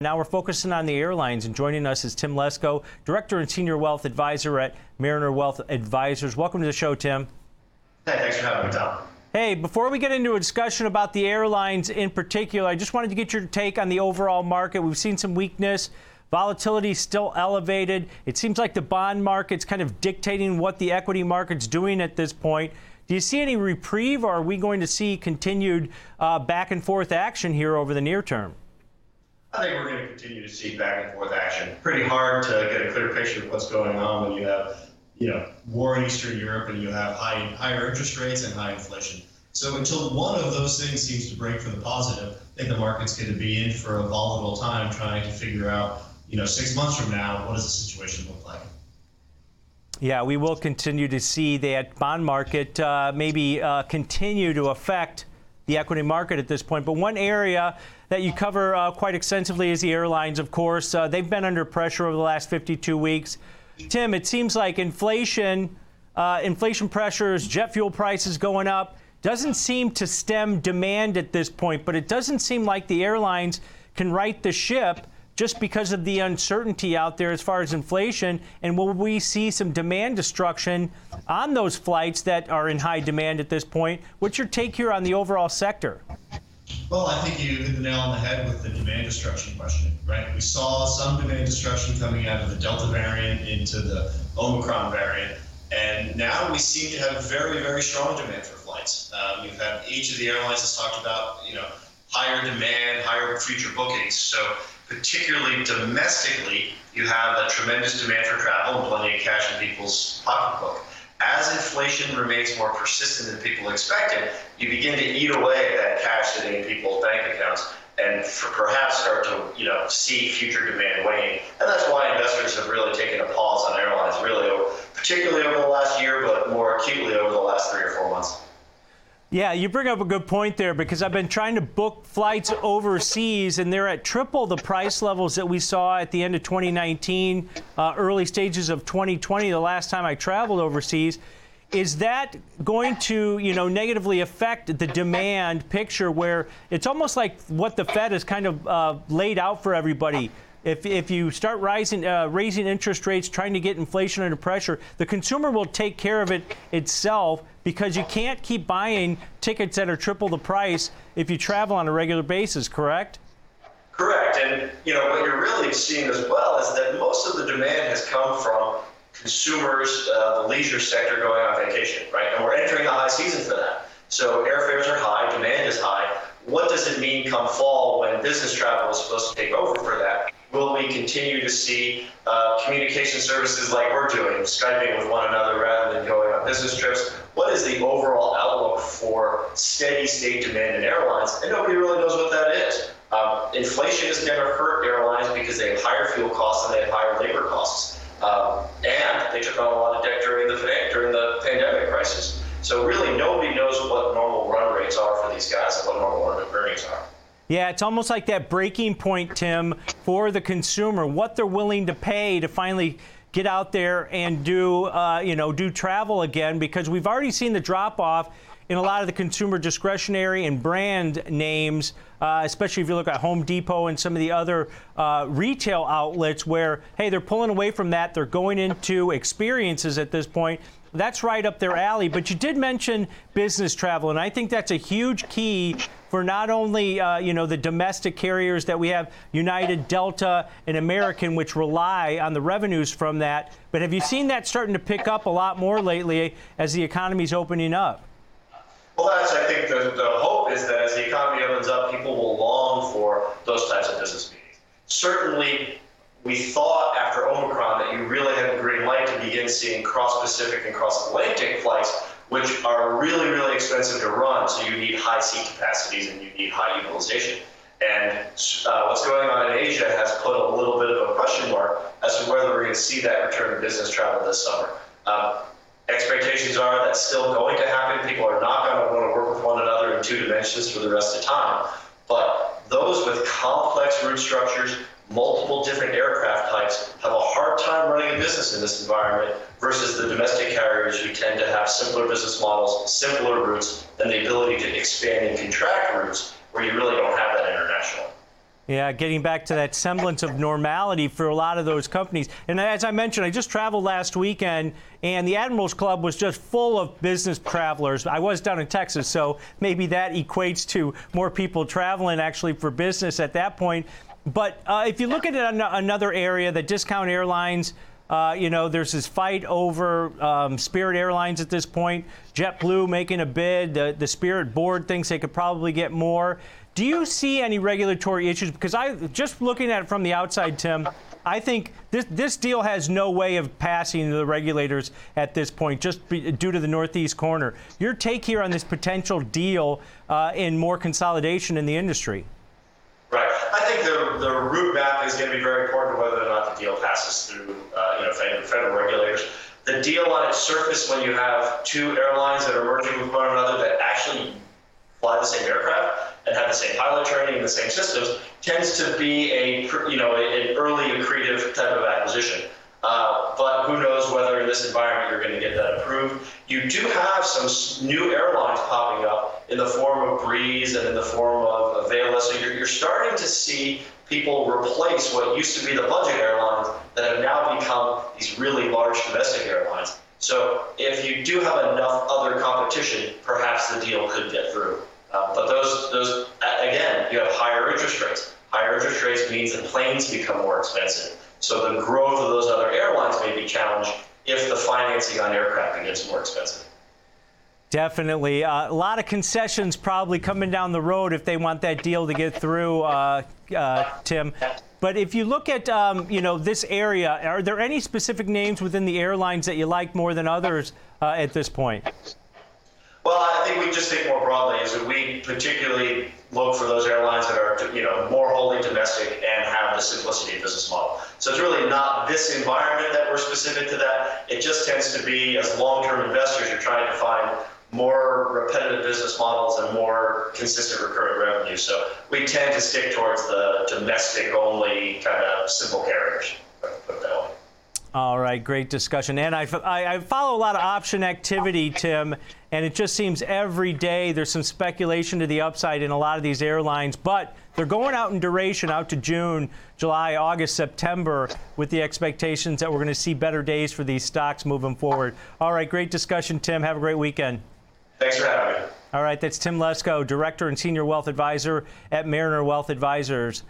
Now we're focusing on the airlines, and joining us is Tim Lesko, Director and Senior Wealth Advisor at Mariner Wealth Advisors. Welcome to the show, Tim. Hey, thanks for having me, Tom. Hey, before we get into a discussion about the airlines in particular, I just wanted to get your take on the overall market. We've seen some weakness. Volatility is still elevated. It seems like the bond market's kind of dictating what the equity market's doing at this point. Do you see any reprieve, or are we going to see continued uh, back and forth action here over the near term? I think we're going to continue to see back and forth action. Pretty hard to get a clear picture of what's going on when you have, you know, war in Eastern Europe and you have high higher interest rates and high inflation. So until one of those things seems to break for the positive, I think the market's going to be in for a volatile time trying to figure out, you know, six months from now, what does the situation look like? Yeah, we will continue to see that bond market uh, maybe uh, continue to affect the equity market at this point. But one area that you cover uh, quite extensively is the airlines, of course. Uh, they've been under pressure over the last 52 weeks. Tim, it seems like inflation, uh, inflation pressures, jet fuel prices going up, doesn't seem to stem demand at this point. But it doesn't seem like the airlines can right the ship just because of the uncertainty out there as far as inflation? And will we see some demand destruction on those flights that are in high demand at this point? What's your take here on the overall sector? Well, I think you hit the nail on the head with the demand destruction question, right? We saw some demand destruction coming out of the Delta variant into the Omicron variant. And now we seem to have very, very strong demand for flights. Um, we've had each of the airlines has talked about, you know, higher demand, higher future bookings. So particularly domestically, you have a tremendous demand for travel and plenty of cash in people's pocketbook. As inflation remains more persistent than people expected, you begin to eat away at that cash sitting in people's bank accounts and perhaps start to you know see future demand wane. And that's why investors have really taken a pause on airlines, really, particularly over the last year, but more acutely over the last three or four months. Yeah, you bring up a good point there because I've been trying to book flights overseas and they're at triple the price levels that we saw at the end of 2019, uh, early stages of 2020, the last time I traveled overseas. Is that going to, you know, negatively affect the demand picture where it's almost like what the Fed has kind of uh, laid out for everybody? If, if you start rising, uh, raising interest rates, trying to get inflation under pressure, the consumer will take care of it itself because you can't keep buying tickets that are triple the price if you travel on a regular basis, correct? Correct. And you know what you're really seeing as well is that most of the demand has come from consumers, uh, the leisure sector going on vacation, right? And we're entering the high season for that. So airfares are high, demand is high. What does it mean come fall when business travel is supposed to take over for that? Will we continue to see uh, communication services like we're doing, Skyping with one another rather than going on business trips? What is the overall outlook for steady state demand in airlines? And nobody really knows what that is. Um, inflation is to hurt airlines because they have higher fuel costs they Yeah, it's almost like that breaking point, Tim, for the consumer, what they're willing to pay to finally get out there and do, uh, you know, do travel again, because we've already seen the drop off in a lot of the consumer discretionary and brand names, uh, especially if you look at Home Depot and some of the other uh, retail outlets where, hey, they're pulling away from that. They're going into experiences at this point. That's right up their alley. But you did mention business travel, and I think that's a huge key for not only uh, you know the domestic carriers that we have, United, Delta, and American, which rely on the revenues from that. But have you seen that starting to pick up a lot more lately as the economy's opening up? Well, that's I think the, the hope is that as the economy opens up, people will long for those types of business meetings. Certainly, we thought after Omicron that you really had the green light to begin seeing cross-Pacific and cross-Atlantic flights, which are really, really expensive to run. So you need high seat capacities and you need high utilization. And uh, what's going on in Asia has put a little bit of a question mark as to whether we're going to see that return to business travel this summer. Um, expectations are that's still going to happen. People are not going to want to work with one another in two dimensions for the rest of time. But those with complex route structures, multiple different aircraft types have a hard running a business in this environment versus the domestic carriers who tend to have simpler business models, simpler routes, and the ability to expand and contract routes where you really don't have that international. Yeah, getting back to that semblance of normality for a lot of those companies. And as I mentioned, I just traveled last weekend, and the Admirals Club was just full of business travelers. I was down in Texas, so maybe that equates to more people traveling actually for business at that point. But uh, if you look at another area, the discount airlines. Uh, you know, there's this fight over um, Spirit Airlines at this point. JetBlue making a bid. The, the Spirit board thinks they could probably get more. Do you see any regulatory issues? Because I just looking at it from the outside, Tim, I think this this deal has no way of passing the regulators at this point, just be, due to the northeast corner. Your take here on this potential deal uh, in more consolidation in the industry? Right. I think the the route map is going to be very important, whether or not the deal passes through, uh, you know, federal regulators. The deal on its surface, when you have two airlines that are merging with one another that actually fly the same aircraft and have the same pilot training and the same systems tends to be a you know an early accretive type of acquisition. Uh, but who knows whether in this environment you're going to get that approved. You do have some new airlines popping up in the form of Breeze and in the form of Avelo. So you're, you're starting to see people replace what used to be the budget airlines that have now become these really large domestic airlines. So if you do have enough other competition, perhaps the deal could get through. Uh, but those, those again, you have higher interest rates. Higher interest rates means that planes become more expensive. So the growth of those other airlines may be challenged if the financing on aircraft gets more expensive. Definitely. Uh, a lot of concessions probably coming down the road if they want that deal to get through, uh, uh, Tim. But if you look at um, you know this area, are there any specific names within the airlines that you like more than others uh, at this point? Well, I think we just think more broadly is that we particularly look for those airlines that are, you know, more wholly domestic and have the simplicity of business model. So it's really not this environment that we're specific to that. It just tends to be as long-term investors, you're trying to find more repetitive business models and more consistent recurring revenue. So we tend to stick towards the domestic only kind of simple carriers. Put that way. All right, great discussion. And I, I, I, follow a lot of option activity, Tim, and it just seems every day there's some speculation to the upside in a lot of these airlines, but they're going out in duration out to June, July, August, September with the expectations that we're going to see better days for these stocks moving forward. All right, great discussion, Tim. Have a great weekend. Thanks for having me. All right, that's Tim Lesko, Director and Senior Wealth Advisor at Mariner Wealth Advisors.